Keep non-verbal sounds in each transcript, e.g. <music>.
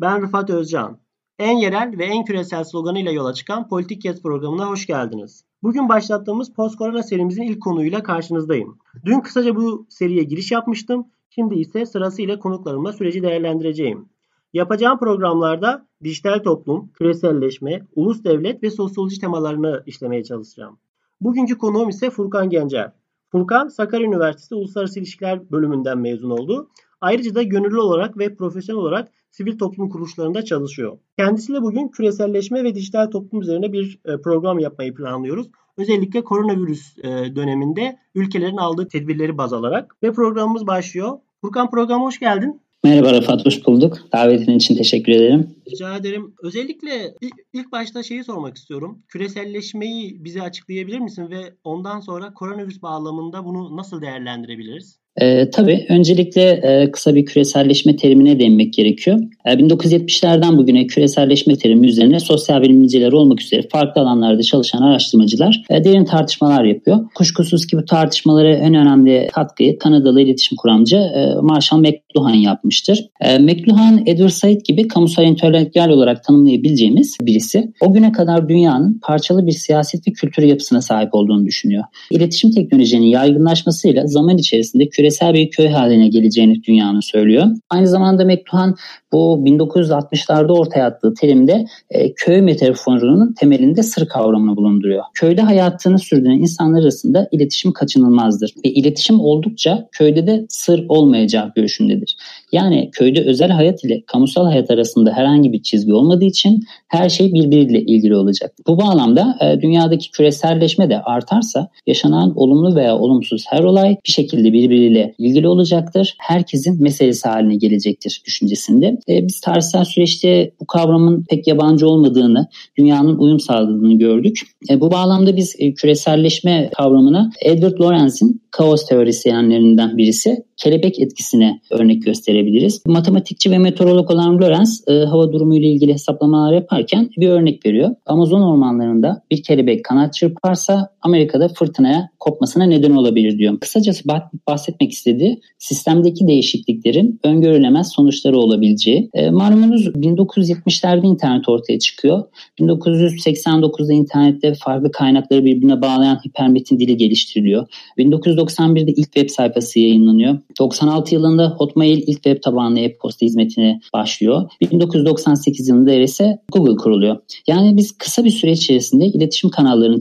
Ben Rıfat Özcan. En yerel ve en küresel sloganıyla yola çıkan Politik Kes programına hoş geldiniz. Bugün başlattığımız Post Korona serimizin ilk konuyla karşınızdayım. Dün kısaca bu seriye giriş yapmıştım. Şimdi ise sırasıyla konuklarımla süreci değerlendireceğim. Yapacağım programlarda dijital toplum, küreselleşme, ulus devlet ve sosyoloji temalarını işlemeye çalışacağım. Bugünkü konuğum ise Furkan Gencer. Furkan Sakarya Üniversitesi Uluslararası İlişkiler bölümünden mezun oldu. Ayrıca da gönüllü olarak ve profesyonel olarak sivil toplum kuruluşlarında çalışıyor. Kendisiyle bugün küreselleşme ve dijital toplum üzerine bir e, program yapmayı planlıyoruz. Özellikle koronavirüs e, döneminde ülkelerin aldığı tedbirleri baz alarak ve programımız başlıyor. Furkan programa hoş geldin. Merhaba Rafat, hoş bulduk. Davetin için teşekkür ederim. Rica ederim. Özellikle ilk başta şeyi sormak istiyorum. Küreselleşmeyi bize açıklayabilir misin ve ondan sonra koronavirüs bağlamında bunu nasıl değerlendirebiliriz? E, tabii öncelikle e, kısa bir küreselleşme terimine değinmek gerekiyor. E, 1970'lerden bugüne küreselleşme terimi üzerine sosyal bilimciler olmak üzere farklı alanlarda çalışan araştırmacılar e, derin tartışmalar yapıyor. Kuşkusuz ki bu tartışmaları en önemli katkıyı Kanadalı iletişim kuramcı e, Marshall McLuhan yapmıştır. E, McLuhan, Edward Said gibi kamusal entelektüel olarak tanımlayabileceğimiz birisi. O güne kadar dünyanın parçalı bir siyaset ve kültür yapısına sahip olduğunu düşünüyor. İletişim teknolojinin yaygınlaşmasıyla zaman içerisinde küre küresel bir köy haline geleceğini dünyanın söylüyor. Aynı zamanda Mektuhan bu 1960'larda ortaya attığı terimde e, köy metaforunun temelinde sır kavramını bulunduruyor. Köyde hayatını sürdüren insanlar arasında iletişim kaçınılmazdır ve iletişim oldukça köyde de sır olmayacağı görüşündedir. Yani köyde özel hayat ile kamusal hayat arasında herhangi bir çizgi olmadığı için her şey birbiriyle ilgili olacak. Bu bağlamda e, dünyadaki küreselleşme de artarsa yaşanan olumlu veya olumsuz her olay bir şekilde birbiriyle ilgili olacaktır. Herkesin meselesi haline gelecektir düşüncesinde. E, biz tarihsel süreçte bu kavramın pek yabancı olmadığını, dünyanın uyum sağladığını gördük. E, bu bağlamda biz küreselleşme kavramına Edward Lorenz'in kaos teorisyenlerinden birisi kelebek etkisine örnek gösterebiliriz. Matematikçi ve meteorolog olan Lorenz e, hava durumu ile ilgili hesaplamalar yaparken bir örnek veriyor. Amazon ormanlarında bir kelebek kanat çırparsa Amerika'da fırtınaya kopmasına neden olabilir diyor. Kısacası bahsetmek istediği sistemdeki değişikliklerin öngörülemez sonuçları olabileceği. E, malumunuz 1970'lerde internet ortaya çıkıyor. 1989'da internette farklı kaynakları birbirine bağlayan hipermetin dili geliştiriliyor. 1991'de ilk web sayfası yayınlanıyor. 96 yılında Hotmail ilk web tabanlı e-posta hizmetine başlıyor. 1998 yılında ise Google kuruluyor. Yani biz kısa bir süre içerisinde iletişim kanallarının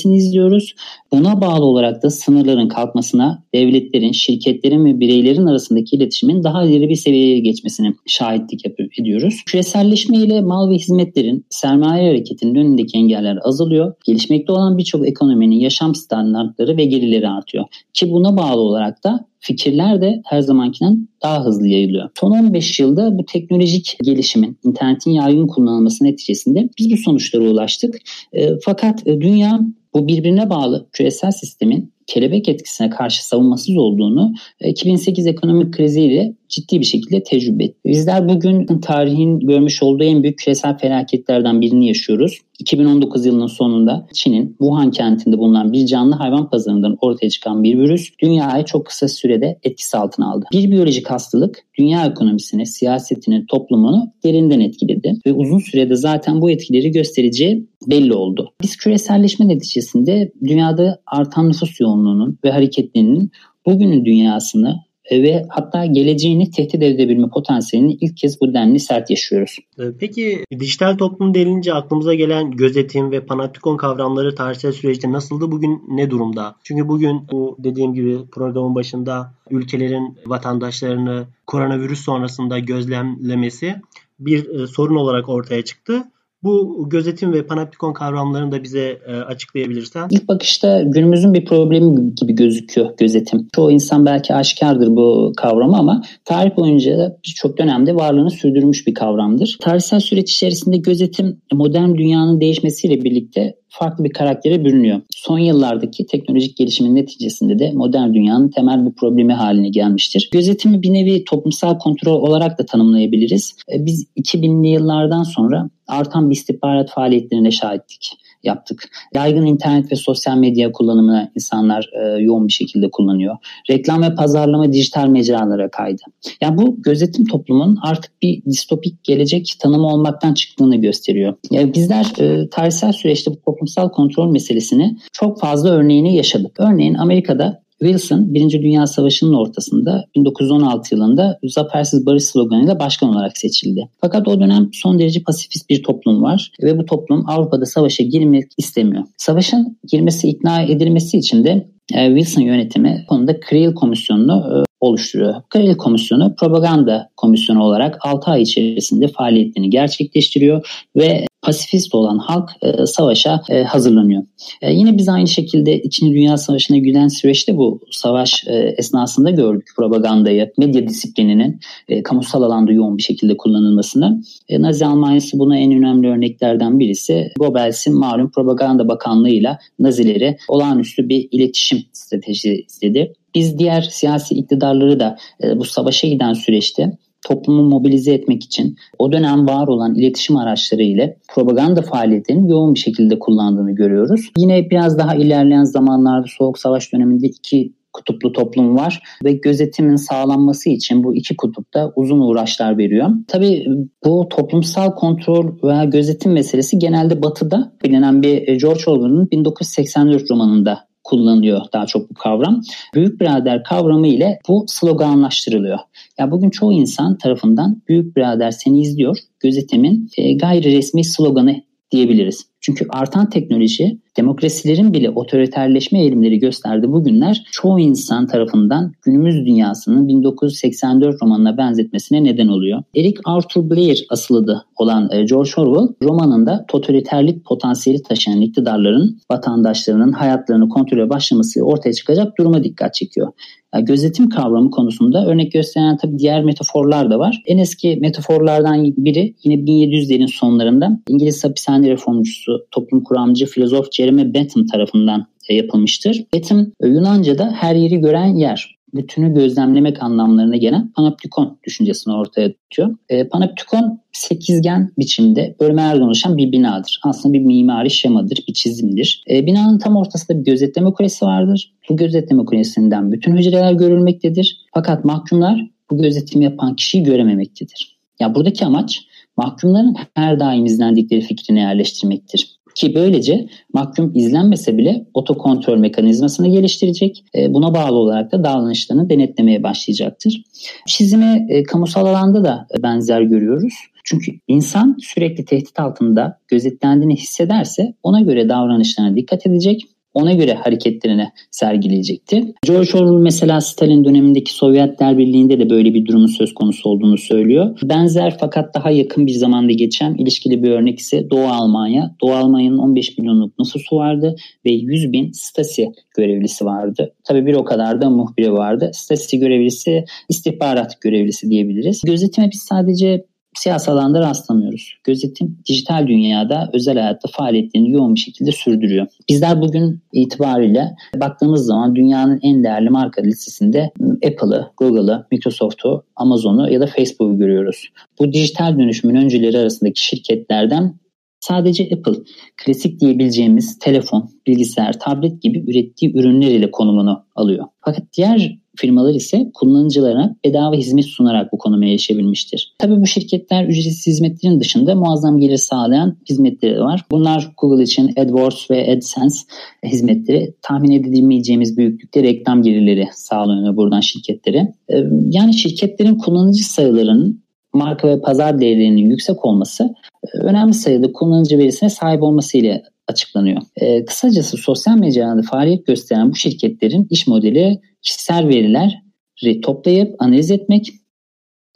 çeşitlenmesini izliyoruz. Buna bağlı olarak da sınırların kalkmasına, devletlerin, şirketlerin ve bireylerin arasındaki iletişimin daha ileri bir seviyeye geçmesine şahitlik ediyoruz. Küreselleşme ile mal ve hizmetlerin sermaye hareketinin önündeki engeller azalıyor. Gelişmekte olan birçok ekonominin yaşam standartları ve gelirleri artıyor. Ki buna bağlı olarak da fikirler de her zamankinden daha hızlı yayılıyor. Son 15 yılda bu teknolojik gelişimin, internetin yaygın kullanılması neticesinde biz bu sonuçlara ulaştık. E, fakat e, dünya bu birbirine bağlı küresel sistemin kelebek etkisine karşı savunmasız olduğunu 2008 e, ekonomik kriziyle ciddi bir şekilde tecrübe etti. Bizler bugün tarihin görmüş olduğu en büyük küresel felaketlerden birini yaşıyoruz. 2019 yılının sonunda Çin'in Wuhan kentinde bulunan bir canlı hayvan pazarından ortaya çıkan bir virüs dünyayı çok kısa sürede etkisi altına aldı. Bir biyolojik hastalık dünya ekonomisini, siyasetini, toplumunu derinden etkiledi ve uzun sürede zaten bu etkileri göstereceği belli oldu. Biz küreselleşme neticesinde dünyada artan nüfus yoğunluğunun ve hareketlerinin bugünün dünyasını ve hatta geleceğini tehdit edebilme potansiyelini ilk kez bu denli sert yaşıyoruz. E, peki dijital toplum denince aklımıza gelen gözetim ve panoptikon kavramları tarihsel süreçte nasıldı? Bugün ne durumda? Çünkü bugün bu dediğim gibi programın başında ülkelerin vatandaşlarını koronavirüs sonrasında gözlemlemesi bir e, sorun olarak ortaya çıktı. Bu gözetim ve panoptikon kavramlarını da bize e, açıklayabilirsen. İlk bakışta günümüzün bir problemi gibi gözüküyor gözetim. Çoğu insan belki aşikardır bu kavramı ama tarih boyunca birçok dönemde varlığını sürdürmüş bir kavramdır. Tarihsel süreç içerisinde gözetim modern dünyanın değişmesiyle birlikte farklı bir karaktere bürünüyor. Son yıllardaki teknolojik gelişimin neticesinde de modern dünyanın temel bir problemi haline gelmiştir. Gözetimi bir nevi toplumsal kontrol olarak da tanımlayabiliriz. E, biz 2000'li yıllardan sonra artan bir istihbarat faaliyetlerine şahittik. Yaptık. Yaygın internet ve sosyal medya kullanımını insanlar e, yoğun bir şekilde kullanıyor. Reklam ve pazarlama dijital mecralara kaydı. Yani bu gözetim toplumun artık bir distopik gelecek tanımı olmaktan çıktığını gösteriyor. Yani bizler e, tarihsel süreçte bu toplumsal kontrol meselesini çok fazla örneğini yaşadık. Örneğin Amerika'da Wilson Birinci Dünya Savaşı'nın ortasında 1916 yılında zafersiz barış sloganıyla başkan olarak seçildi. Fakat o dönem son derece pasifist bir toplum var ve bu toplum Avrupa'da savaşa girmek istemiyor. Savaşın girmesi ikna edilmesi için de e, Wilson yönetimi konuda Creel Komisyonu'nu e, oluşturuyor. Creel Komisyonu propaganda komisyonu olarak 6 ay içerisinde faaliyetlerini gerçekleştiriyor ve pasifist olan halk e, savaşa e, hazırlanıyor. E, yine biz aynı şekilde İkinci Dünya Savaşı'na giden süreçte bu savaş e, esnasında gördük propagandayı, medya disiplininin e, kamusal alanda yoğun bir şekilde kullanılmasını. E, Nazi Almanyası buna en önemli örneklerden birisi Goebbels'in malum propaganda bakanlığıyla Nazileri olağanüstü bir iletişim stratejisi istedi. Biz diğer siyasi iktidarları da e, bu savaşa giden süreçte toplumu mobilize etmek için o dönem var olan iletişim araçları ile propaganda faaliyetlerini yoğun bir şekilde kullandığını görüyoruz. Yine biraz daha ilerleyen zamanlarda Soğuk Savaş döneminde iki kutuplu toplum var ve gözetimin sağlanması için bu iki kutupta uzun uğraşlar veriyor. Tabii bu toplumsal kontrol veya gözetim meselesi genelde batıda bilinen bir George Orwell'ın 1984 romanında kullanılıyor daha çok bu kavram. Büyük birader kavramı ile bu sloganlaştırılıyor. Ya bugün çoğu insan tarafından büyük birader seni izliyor gözetimin e, gayri resmi sloganı diyebiliriz. Çünkü artan teknoloji demokrasilerin bile otoriterleşme eğilimleri gösterdi bugünler çoğu insan tarafından günümüz dünyasının 1984 romanına benzetmesine neden oluyor. Eric Arthur Blair asılıdı olan e, George Orwell romanında totaliterlik potansiyeli taşıyan iktidarların vatandaşlarının hayatlarını kontrole başlaması ortaya çıkacak duruma dikkat çekiyor. Yani gözetim kavramı konusunda örnek gösteren tabii diğer metaforlar da var. En eski metaforlardan biri yine 1700'lerin sonlarında İngiliz hapishane reformcusu, toplum kuramcı filozof Jeremy Bentham tarafından e, yapılmıştır. Bentham e, Yunanca'da her yeri gören yer bütünü gözlemlemek anlamlarına gelen panoptikon düşüncesini ortaya atıyor. E, panoptikon sekizgen biçimde bölmelerden oluşan bir binadır. Aslında bir mimari şemadır, bir çizimdir. E, binanın tam ortasında bir gözetleme kulesi vardır. Bu gözetleme kulesinden bütün hücreler görülmektedir. Fakat mahkumlar bu gözetim yapan kişiyi görememektedir. Ya buradaki amaç mahkumların her daim izlendikleri fikrini yerleştirmektir. Ki böylece mahkum izlenmese bile otokontrol mekanizmasını geliştirecek. E, buna bağlı olarak da davranışlarını denetlemeye başlayacaktır. Çizimi e, kamusal alanda da benzer görüyoruz. Çünkü insan sürekli tehdit altında gözetlendiğini hissederse ona göre davranışlarına dikkat edecek ona göre hareketlerini sergileyecekti. George Orwell mesela Stalin dönemindeki Sovyetler Birliği'nde de böyle bir durumun söz konusu olduğunu söylüyor. Benzer fakat daha yakın bir zamanda geçen ilişkili bir örnek ise Doğu Almanya. Doğu Almanya'nın 15 milyonluk nüfusu vardı ve 100 bin Stasi görevlisi vardı. Tabii bir o kadar da muhbiri vardı. Stasi görevlisi istihbarat görevlisi diyebiliriz. Gözetime biz sadece siyasal alanda rastlamıyoruz. Gözetim dijital dünyada özel hayatta faaliyetlerini yoğun bir şekilde sürdürüyor. Bizler bugün itibariyle baktığımız zaman dünyanın en değerli marka listesinde Apple'ı, Google'ı, Microsoft'u, Amazon'u ya da Facebook'u görüyoruz. Bu dijital dönüşümün öncüleri arasındaki şirketlerden Sadece Apple, klasik diyebileceğimiz telefon, bilgisayar, tablet gibi ürettiği ürünler ile konumunu alıyor. Fakat diğer firmalar ise kullanıcılarına bedava hizmet sunarak bu konuma erişebilmiştir. Tabii bu şirketler ücretsiz hizmetlerin dışında muazzam gelir sağlayan hizmetleri var. Bunlar Google için AdWords ve AdSense hizmetleri tahmin edilmeyeceğimiz büyüklükte reklam gelirleri sağlanıyor buradan şirketlere. Ee, yani şirketlerin kullanıcı sayılarının marka ve pazar değerlerinin yüksek olması e, önemli sayıda kullanıcı verisine sahip olması ile açıklanıyor. E, kısacası sosyal mecrada faaliyet gösteren bu şirketlerin iş modeli kişisel verileri toplayıp analiz etmek,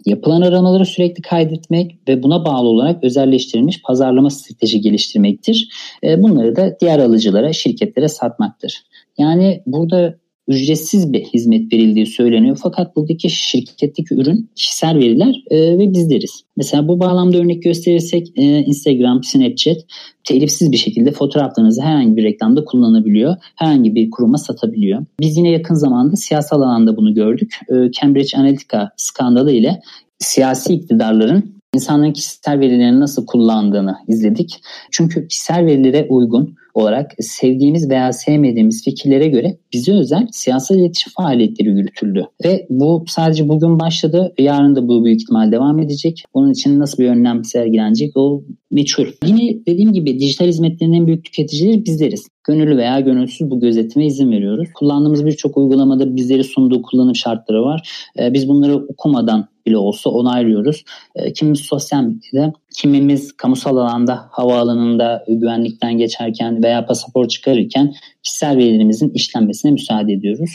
yapılan aramaları sürekli kaydetmek ve buna bağlı olarak özelleştirilmiş pazarlama strateji geliştirmektir. E, bunları da diğer alıcılara, şirketlere satmaktır. Yani burada ücretsiz bir hizmet verildiği söyleniyor. Fakat buradaki şirketteki ürün kişisel veriler e, ve bizleriz. Mesela bu bağlamda örnek gösterirsek e, Instagram, Snapchat telifsiz bir şekilde fotoğraflarınızı herhangi bir reklamda kullanabiliyor. Herhangi bir kuruma satabiliyor. Biz yine yakın zamanda siyasal alanda bunu gördük. E, Cambridge Analytica skandalı ile siyasi iktidarların insanların kişisel verilerini nasıl kullandığını izledik. Çünkü kişisel verilere uygun olarak sevdiğimiz veya sevmediğimiz fikirlere göre bize özel siyasal iletişim faaliyetleri yürütüldü. Ve bu sadece bugün başladı. Yarın da bu büyük ihtimal devam edecek. Onun için nasıl bir önlem sergilenecek o meçhul. Yine dediğim gibi dijital hizmetlerin en büyük tüketicileri bizleriz. Gönüllü veya gönülsüz bu gözetime izin veriyoruz. Kullandığımız birçok uygulamada bizleri sunduğu kullanım şartları var. Ee, biz bunları okumadan bile olsa onaylıyoruz. Ee, kimimiz sosyal medyada, kimimiz kamusal alanda, havaalanında güvenlikten geçerken veya pasaport çıkarırken kişisel verilerimizin işlenmesine müsaade ediyoruz.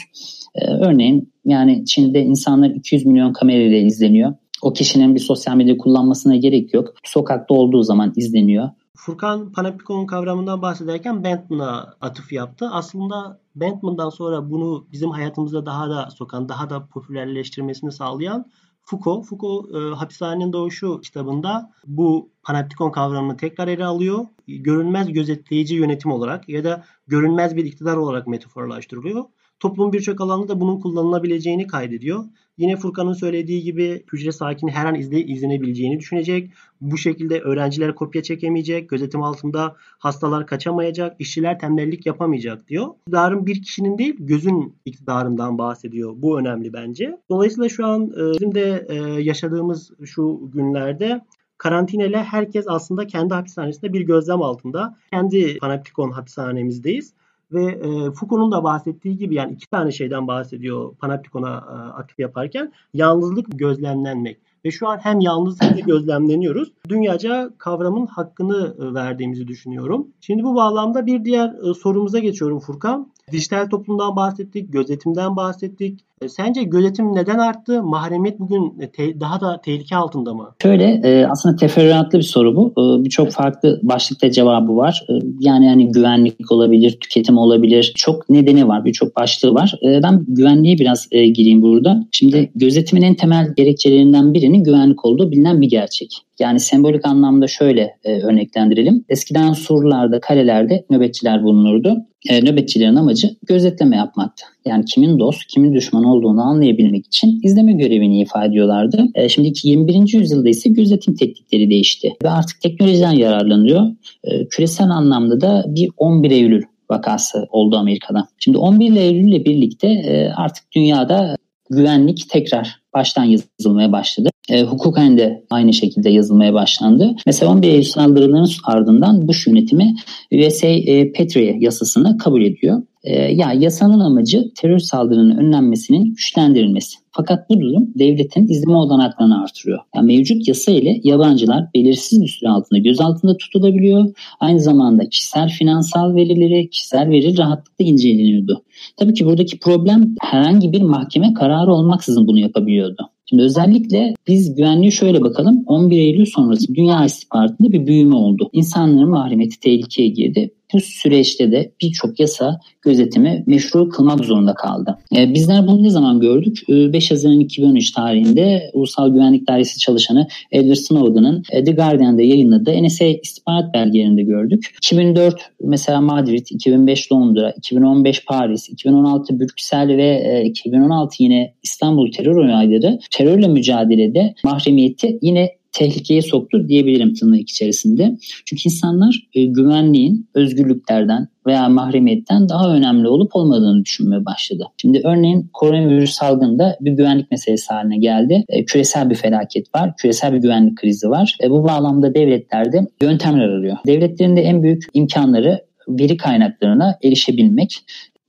Ee, örneğin yani Çin'de insanlar 200 milyon kamerayla izleniyor. O kişinin bir sosyal medya kullanmasına gerek yok. Sokakta olduğu zaman izleniyor. Furkan Panopticon kavramından bahsederken Bateman'a atıf yaptı. Aslında Bateman'dan sonra bunu bizim hayatımızda daha da sokan, daha da popülerleştirmesini sağlayan Foucault. Foucault e, Hapishanenin Doğuşu kitabında bu panoptikon kavramını tekrar ele alıyor. Görünmez gözetleyici yönetim olarak ya da görünmez bir iktidar olarak metaforlaştırılıyor. Toplum birçok alanda da bunun kullanılabileceğini kaydediyor. Yine Furkan'ın söylediği gibi hücre sakini her an izle, izlenebileceğini düşünecek. Bu şekilde öğrenciler kopya çekemeyecek, gözetim altında hastalar kaçamayacak, işçiler tembellik yapamayacak diyor. İktidarın bir kişinin değil gözün iktidarından bahsediyor. Bu önemli bence. Dolayısıyla şu an e, bizim de e, yaşadığımız şu günlerde karantinayla herkes aslında kendi hapishanesinde bir gözlem altında. Kendi Panoptikon hapishanemizdeyiz. Ve e, Foucault'un da bahsettiği gibi yani iki tane şeyden bahsediyor Panoptikon'a e, aktif yaparken. Yalnızlık gözlemlenmek. Ve şu an hem yalnız hem <laughs> de gözlemleniyoruz. Dünyaca kavramın hakkını e, verdiğimizi düşünüyorum. Şimdi bu bağlamda bir diğer e, sorumuza geçiyorum Furkan. Dijital toplumdan bahsettik, gözetimden bahsettik. E, sence gözetim neden arttı? Mahremiyet bugün te- daha da tehlike altında mı? Şöyle e, aslında teferruatlı bir soru bu. E, Birçok farklı başlıkta cevabı var. E, yani yani güvenlik olabilir, tüketim olabilir. Çok nedeni var, birçok başlığı var. E, ben güvenliğe biraz e, gireyim burada. Şimdi gözetimin en temel gerekçelerinden birinin güvenlik olduğu bilinen bir gerçek. Yani sembolik anlamda şöyle e, örneklendirelim. Eskiden surlarda, kalelerde nöbetçiler bulunurdu. E, nöbetçilerin amacı gözetleme yapmaktı. Yani kimin dost, kimin düşman olduğunu anlayabilmek için izleme görevini ifade ediyorlardı. E, şimdiki 21. yüzyılda ise gözetim teknikleri değişti ve artık teknolojiden yararlanıyor. E, küresel anlamda da bir 11 Eylül vakası oldu Amerika'da. Şimdi 11 Eylül ile birlikte e, artık dünyada güvenlik tekrar baştan yazılmaya başladı. E, hukuken de aynı şekilde yazılmaya başlandı. Mesela 11 Eylül saldırılarının ardından Bush yönetimi USA e, Patriot yasasını kabul ediyor. E, ya yasanın amacı terör saldırının önlenmesinin güçlendirilmesi. Fakat bu durum devletin izleme olanaklarını artırıyor. Yani mevcut yasa ile yabancılar belirsiz bir süre altında gözaltında tutulabiliyor. Aynı zamanda kişisel finansal verileri, kişisel veri rahatlıkla inceleniyordu. Tabii ki buradaki problem herhangi bir mahkeme kararı olmaksızın bunu yapabiliyordu. Şimdi özellikle biz güvenliği şöyle bakalım. 11 Eylül sonrası dünya istihbaratında bir büyüme oldu. İnsanların mahremiyeti tehlikeye girdi. Bu süreçte de birçok yasa gözetimi meşru kılmak zorunda kaldı. E, bizler bunu ne zaman gördük? E, 5 Haziran 2013 tarihinde Ulusal Güvenlik Dairesi çalışanı Edward Snowden'ın e, The Guardian'da yayınladığı NSA istihbarat belgelerinde gördük. 2004 mesela Madrid, 2005 Londra, 2015 Paris, 2016 Brüksel ve e, 2016 yine İstanbul terör olayları terörle mücadelede mahremiyeti yine tehlikeye soktu diyebilirim tırnak içerisinde. Çünkü insanlar e, güvenliğin özgürlüklerden veya mahremiyetten daha önemli olup olmadığını düşünmeye başladı. Şimdi örneğin koronavirüs salgında bir güvenlik meselesi haline geldi. E, küresel bir felaket var, küresel bir güvenlik krizi var. E, bu bağlamda devletlerde yöntemler arıyor. Devletlerin de en büyük imkanları veri kaynaklarına erişebilmek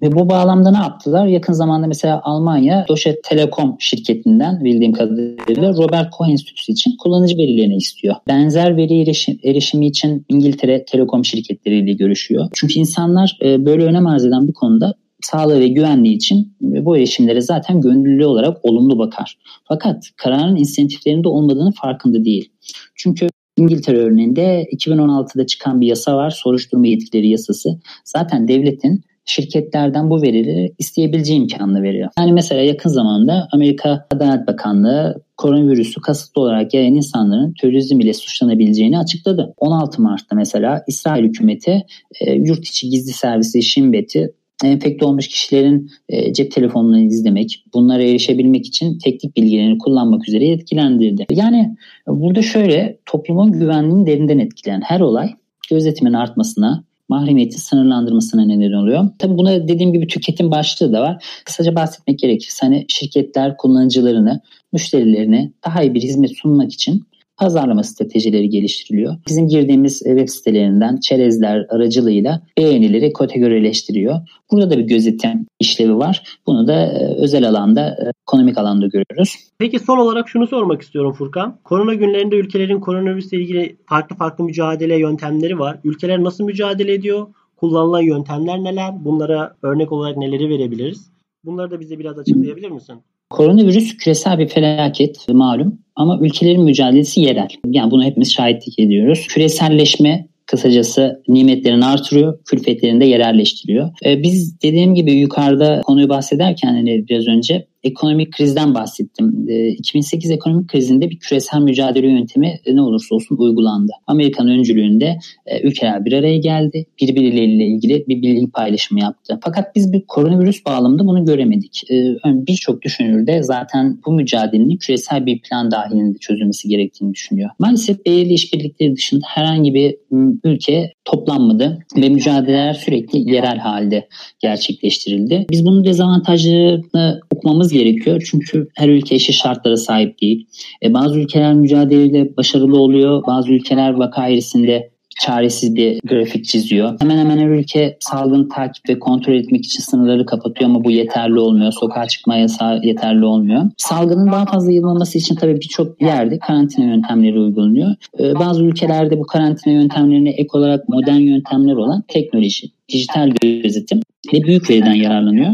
ve bu bağlamda ne yaptılar? Yakın zamanda mesela Almanya Deutsche Telekom şirketinden bildiğim kadarıyla Robert Koch Enstitüsü için kullanıcı verilerini istiyor. Benzer veri erişim, erişimi için İngiltere Telekom şirketleriyle görüşüyor. Çünkü insanlar e, böyle önem arz eden bir konuda sağlığı ve güvenliği için bu erişimlere zaten gönüllü olarak olumlu bakar. Fakat kararın insentiflerinde olmadığını farkında değil. Çünkü İngiltere örneğinde 2016'da çıkan bir yasa var. Soruşturma yetkileri yasası. Zaten devletin şirketlerden bu verileri isteyebileceği imkanını veriyor. Yani mesela yakın zamanda Amerika Adalet Bakanlığı koronavirüsü kasıtlı olarak yayan insanların terörizm ile suçlanabileceğini açıkladı. 16 Mart'ta mesela İsrail hükümeti e, yurt içi gizli servisi Shin Bet'i enfekte olmuş kişilerin e, cep telefonlarını izlemek, bunlara erişebilmek için teknik bilgilerini kullanmak üzere etkilendirdi. Yani burada şöyle toplumun güvenliğini derinden etkileyen her olay gözletimin artmasına, mahremiyeti sınırlandırmasına neden oluyor. Tabii buna dediğim gibi tüketim başlığı da var. Kısaca bahsetmek gerekirse hani şirketler kullanıcılarını, müşterilerine daha iyi bir hizmet sunmak için pazarlama stratejileri geliştiriliyor. Bizim girdiğimiz web sitelerinden çerezler aracılığıyla beğenileri kategorileştiriyor. Burada da bir gözetim işlevi var. Bunu da e, özel alanda, e, ekonomik alanda görüyoruz. Peki son olarak şunu sormak istiyorum Furkan. Korona günlerinde ülkelerin koronavirüsle ilgili farklı farklı mücadele yöntemleri var. Ülkeler nasıl mücadele ediyor? Kullanılan yöntemler neler? Bunlara örnek olarak neleri verebiliriz? Bunları da bize biraz açıklayabilir misin? Koronavirüs küresel bir felaket malum ama ülkelerin mücadelesi yerel. Yani bunu hepimiz şahitlik ediyoruz. Küreselleşme kısacası nimetlerini artırıyor, külfetlerini de yerelleştiriyor. Ee, biz dediğim gibi yukarıda konuyu bahsederken hani biraz önce ekonomik krizden bahsettim. 2008 ee, ekonomik krizinde bir küresel mücadele yöntemi e, ne olursa olsun uygulandı. Amerikan öncülüğünde e, ülkeler bir araya geldi. Birbirleriyle ilgili bir bilgi paylaşımı yaptı. Fakat biz bir koronavirüs bağlamında bunu göremedik. Ee, birçok düşünür de zaten bu mücadelenin küresel bir plan dahilinde çözülmesi gerektiğini düşünüyor. Maalesef belirli işbirlikleri dışında herhangi bir ülke toplanmadı ve mücadeleler sürekli yerel halde gerçekleştirildi. Biz bunun dezavantajlarını okumamız gerekiyor. Çünkü her ülke eşit şartlara sahip değil. E, bazı ülkeler mücadeleyle başarılı oluyor. Bazı ülkeler vaka eğrisinde çaresiz bir grafik çiziyor. Hemen hemen her ülke salgını takip ve kontrol etmek için sınırları kapatıyor ama bu yeterli olmuyor. Sokağa çıkma yasağı yeterli olmuyor. Salgının daha fazla yayılmaması için tabii birçok yerde karantina yöntemleri uygulanıyor. Ee, bazı ülkelerde bu karantina yöntemlerine ek olarak modern yöntemler olan teknoloji, dijital gözetim ve büyük veriden yararlanıyor.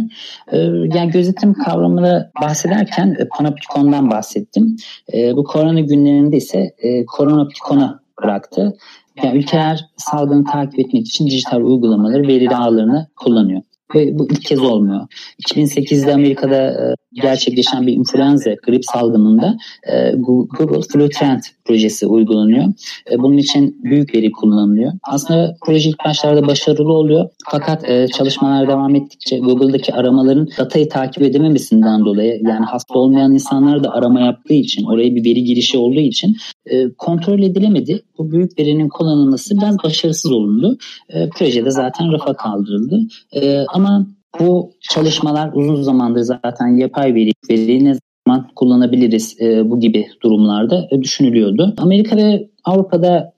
Ee, yani gözetim kavramını bahsederken e, Panoptikon'dan bahsettim. Ee, bu korona günlerinde ise e, bıraktı. Yani ülkeler salgını takip etmek için dijital uygulamaları, veri ağlarını kullanıyor. Ve bu ilk kez olmuyor. 2008'de Amerika'da e, gerçekleşen bir influenza grip salgınında e, Google Flu Trend projesi uygulanıyor. E, bunun için büyük veri kullanılıyor. Aslında proje ilk başlarda başarılı oluyor. Fakat çalışmalar devam ettikçe Google'daki aramaların datayı takip edememesinden dolayı yani hasta olmayan insanlar da arama yaptığı için oraya bir veri girişi olduğu için kontrol edilemedi. Bu büyük verinin kullanılması biraz başarısız olundu. Projede zaten rafa kaldırıldı. Ama bu çalışmalar uzun zamandır zaten yapay veri, veri ne zaman kullanabiliriz e, bu gibi durumlarda e, düşünülüyordu. Amerika ve Avrupa'da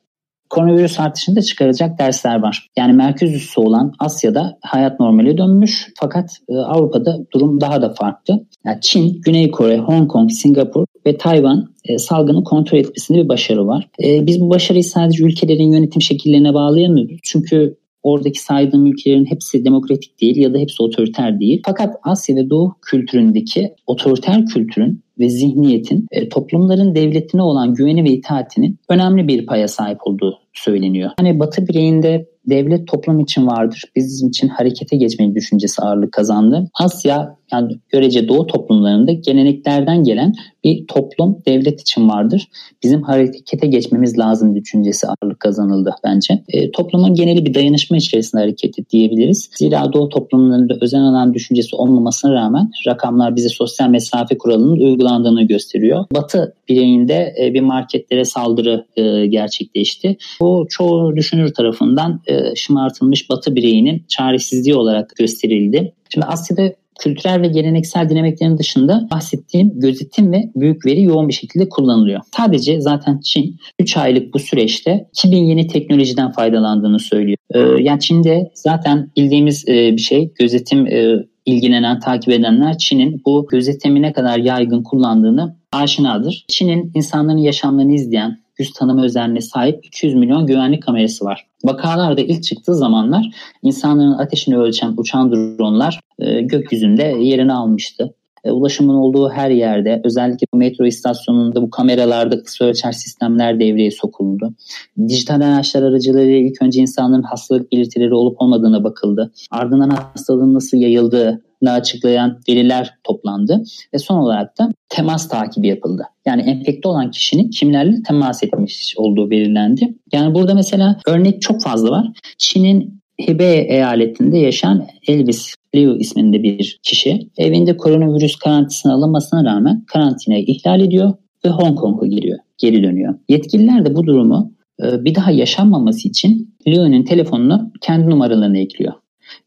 koronavirüs artışında çıkaracak dersler var. Yani merkez üssü olan Asya'da hayat normale dönmüş fakat e, Avrupa'da durum daha da farklı. Yani Çin, Güney Kore, Hong Kong, Singapur ve Tayvan e, salgını kontrol etmesinde bir başarı var. E, biz bu başarıyı sadece ülkelerin yönetim şekillerine bağlayamıyoruz. Çünkü Oradaki saydığım ülkelerin hepsi demokratik değil ya da hepsi otoriter değil. Fakat Asya ve Doğu kültüründeki otoriter kültürün ve zihniyetin toplumların devletine olan güveni ve itaatinin önemli bir paya sahip olduğu söyleniyor. Hani Batı bireyinde devlet toplum için vardır. Bizim için harekete geçmenin düşüncesi ağırlık kazandı. Asya yani görece doğu toplumlarında geleneklerden gelen bir toplum devlet için vardır. Bizim harekete geçmemiz lazım düşüncesi ağırlık kazanıldı bence. E, toplumun geneli bir dayanışma içerisinde hareket et diyebiliriz. Zira doğu toplumlarında özel alan düşüncesi olmamasına rağmen rakamlar bize sosyal mesafe kuralının uygulandığını gösteriyor. Batı bireyinde e, bir marketlere saldırı e, gerçekleşti. Bu çoğu düşünür tarafından e, şımartılmış Batı bireyinin çaresizliği olarak gösterildi. Şimdi Asya'da kültürel ve geleneksel dinamiklerin dışında bahsettiğim gözetim ve büyük veri yoğun bir şekilde kullanılıyor. Sadece zaten Çin 3 aylık bu süreçte 2000 yeni teknolojiden faydalandığını söylüyor. Ee, yani Çin'de zaten bildiğimiz e, bir şey gözetim e, ilgilenen, takip edenler Çin'in bu gözetimi ne kadar yaygın kullandığını aşinadır. Çin'in insanların yaşamlarını izleyen, yüz tanıma özelliğine sahip 200 milyon güvenlik kamerası var. Vakalarda ilk çıktığı zamanlar insanların ateşini ölçen uçan dronlar e, gökyüzünde yerini almıştı. E, ulaşımın olduğu her yerde özellikle metro istasyonunda bu kameralarda kısa ölçer sistemler devreye sokuldu. Dijital araçlar aracılığıyla ilk önce insanların hastalık belirtileri olup olmadığına bakıldı. Ardından hastalığın nasıl yayıldığı açıklayan veriler toplandı ve son olarak da temas takibi yapıldı. Yani enfekte olan kişinin kimlerle temas etmiş olduğu belirlendi. Yani burada mesela örnek çok fazla var. Çin'in Hebei eyaletinde yaşayan Elvis Leo isminde bir kişi evinde koronavirüs karantinasına alınmasına rağmen karantinayı ihlal ediyor ve Hong Kong'a giriyor, geri dönüyor. Yetkililer de bu durumu e, bir daha yaşanmaması için Leo'nun telefonunu kendi numaralarına ekliyor.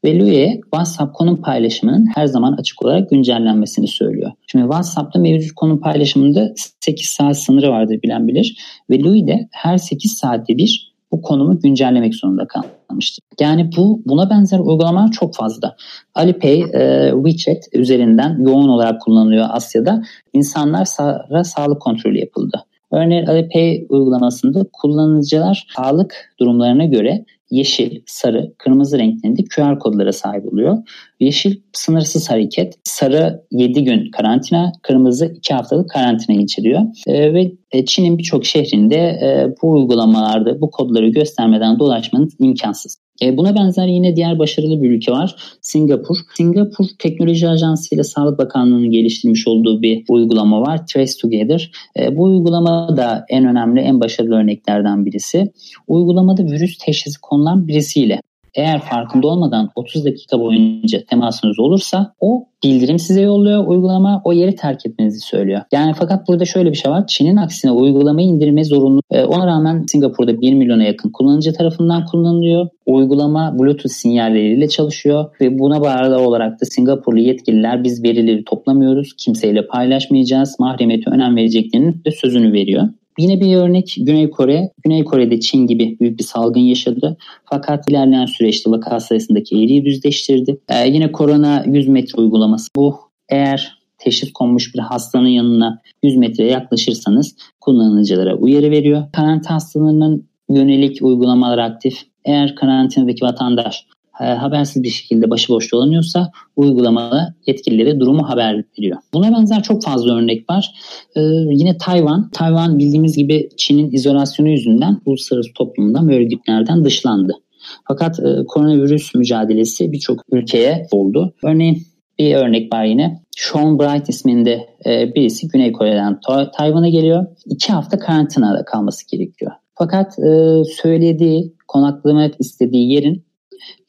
Ve Louis'e WhatsApp konum paylaşımının her zaman açık olarak güncellenmesini söylüyor. Şimdi WhatsApp'ta mevcut konum paylaşımında 8 saat sınırı vardır bilen bilir. Ve Louis de her 8 saatte bir bu konumu güncellemek zorunda kalmıştır. Yani bu buna benzer uygulamalar çok fazla. Alipay, e, WeChat üzerinden yoğun olarak kullanılıyor Asya'da. İnsanlar sa- sağlık kontrolü yapıldı. Örneğin Alipay uygulamasında kullanıcılar sağlık durumlarına göre yeşil, sarı, kırmızı renklerinde QR kodlara sahip oluyor. Yeşil sınırsız hareket, sarı 7 gün karantina, kırmızı 2 haftalık karantina içeriyor. E, ve e, Çin'in birçok şehrinde e, bu uygulamalarda bu kodları göstermeden dolaşmanız imkansız. E, buna benzer yine diğer başarılı bir ülke var. Singapur. Singapur Teknoloji Ajansı ile Sağlık Bakanlığı'nın geliştirmiş olduğu bir uygulama var. Trace Together. E, bu uygulama da en önemli, en başarılı örneklerden birisi. Uygulamada virüs teşhisi konulan birisiyle eğer farkında olmadan 30 dakika boyunca temasınız olursa o bildirim size yolluyor uygulama o yeri terk etmenizi söylüyor. Yani fakat burada şöyle bir şey var. Çin'in aksine uygulamayı indirme zorunlu. Ee, ona rağmen Singapur'da 1 milyona yakın kullanıcı tarafından kullanılıyor. Uygulama Bluetooth sinyalleriyle çalışıyor ve buna bağlı olarak da Singapurlu yetkililer biz verileri toplamıyoruz, kimseyle paylaşmayacağız, mahremiyete önem vereceklerinin de sözünü veriyor. Yine bir örnek Güney Kore. Güney Kore'de Çin gibi büyük bir salgın yaşadı. Fakat ilerleyen süreçte vaka sayısındaki eğriyi düzleştirdi. Ee, yine korona 100 metre uygulaması. Bu eğer teşhis konmuş bir hastanın yanına 100 metreye yaklaşırsanız kullanıcılara uyarı veriyor. Karantina hastalarının yönelik uygulamalar aktif. Eğer karantinadaki vatandaş habersiz bir şekilde başıboş dolanıyorsa uygulamalı yetkililere durumu haber veriyor. Buna benzer çok fazla örnek var. Ee, yine Tayvan. Tayvan bildiğimiz gibi Çin'in izolasyonu yüzünden uluslararası toplumdan ve örgütlerden dışlandı. Fakat e, koronavirüs mücadelesi birçok ülkeye oldu. Örneğin bir örnek var yine. Sean Bright isminde e, birisi Güney Kore'den Tayvan'a geliyor. İki hafta karantinada kalması gerekiyor. Fakat e, söylediği, konaklamak istediği yerin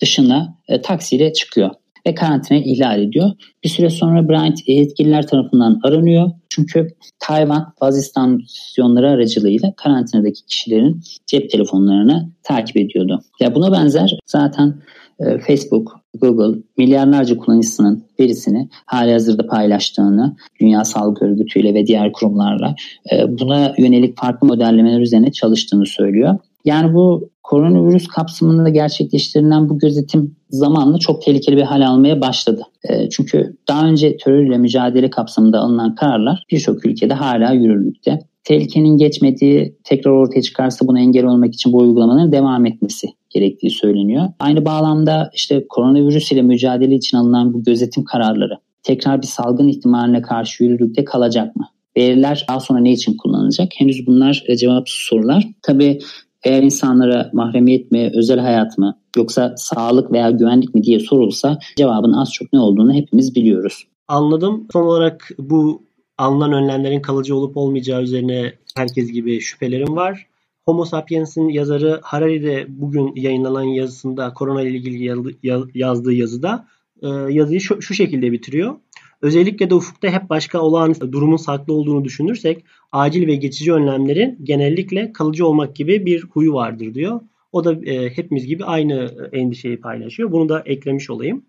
dışına e, taksiyle çıkıyor ve karantina ihlal ediyor. Bir süre sonra Bryant yetkililer tarafından aranıyor. Çünkü Tayvan bazı istasyonları aracılığıyla karantinadaki kişilerin cep telefonlarını takip ediyordu. Ya buna benzer zaten e, Facebook, Google milyarlarca kullanıcısının verisini hali hazırda paylaştığını Dünya Sağlık Örgütü ile ve diğer kurumlarla e, buna yönelik farklı modellemeler üzerine çalıştığını söylüyor. Yani bu koronavirüs kapsamında gerçekleştirilen bu gözetim zamanla çok tehlikeli bir hal almaya başladı. E, çünkü daha önce terörle mücadele kapsamında alınan kararlar birçok ülkede hala yürürlükte. Tehlikenin geçmediği tekrar ortaya çıkarsa buna engel olmak için bu uygulamaların devam etmesi gerektiği söyleniyor. Aynı bağlamda işte koronavirüs ile mücadele için alınan bu gözetim kararları tekrar bir salgın ihtimaline karşı yürürlükte kalacak mı? Veriler daha sonra ne için kullanılacak? Henüz bunlar e, cevapsız sorular. Tabii eğer insanlara mahremiyet mi, özel hayat mı yoksa sağlık veya güvenlik mi diye sorulsa cevabın az çok ne olduğunu hepimiz biliyoruz. Anladım. Son olarak bu alınan önlemlerin kalıcı olup olmayacağı üzerine herkes gibi şüphelerim var. Homo Sapiens'in yazarı Harari'de bugün yayınlanan yazısında korona ile ilgili yazdığı yazıda e, yazıyı şu şekilde bitiriyor. Özellikle de ufukta hep başka olağanüstü durumun saklı olduğunu düşünürsek acil ve geçici önlemlerin genellikle kalıcı olmak gibi bir huyu vardır diyor. O da e, hepimiz gibi aynı endişeyi paylaşıyor. Bunu da eklemiş olayım.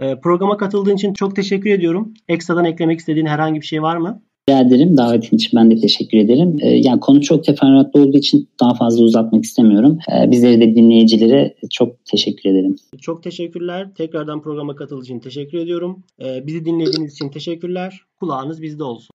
E, programa katıldığın için çok teşekkür ediyorum. Ekstradan eklemek istediğin herhangi bir şey var mı? Rica ederim. Davetin için ben de teşekkür ederim. Ee, yani konu çok teferruatlı olduğu için daha fazla uzatmak istemiyorum. Ee, bizleri de dinleyicilere çok teşekkür ederim. Çok teşekkürler. Tekrardan programa katıldığınız için teşekkür ediyorum. Ee, bizi dinlediğiniz için teşekkürler. Kulağınız bizde olsun.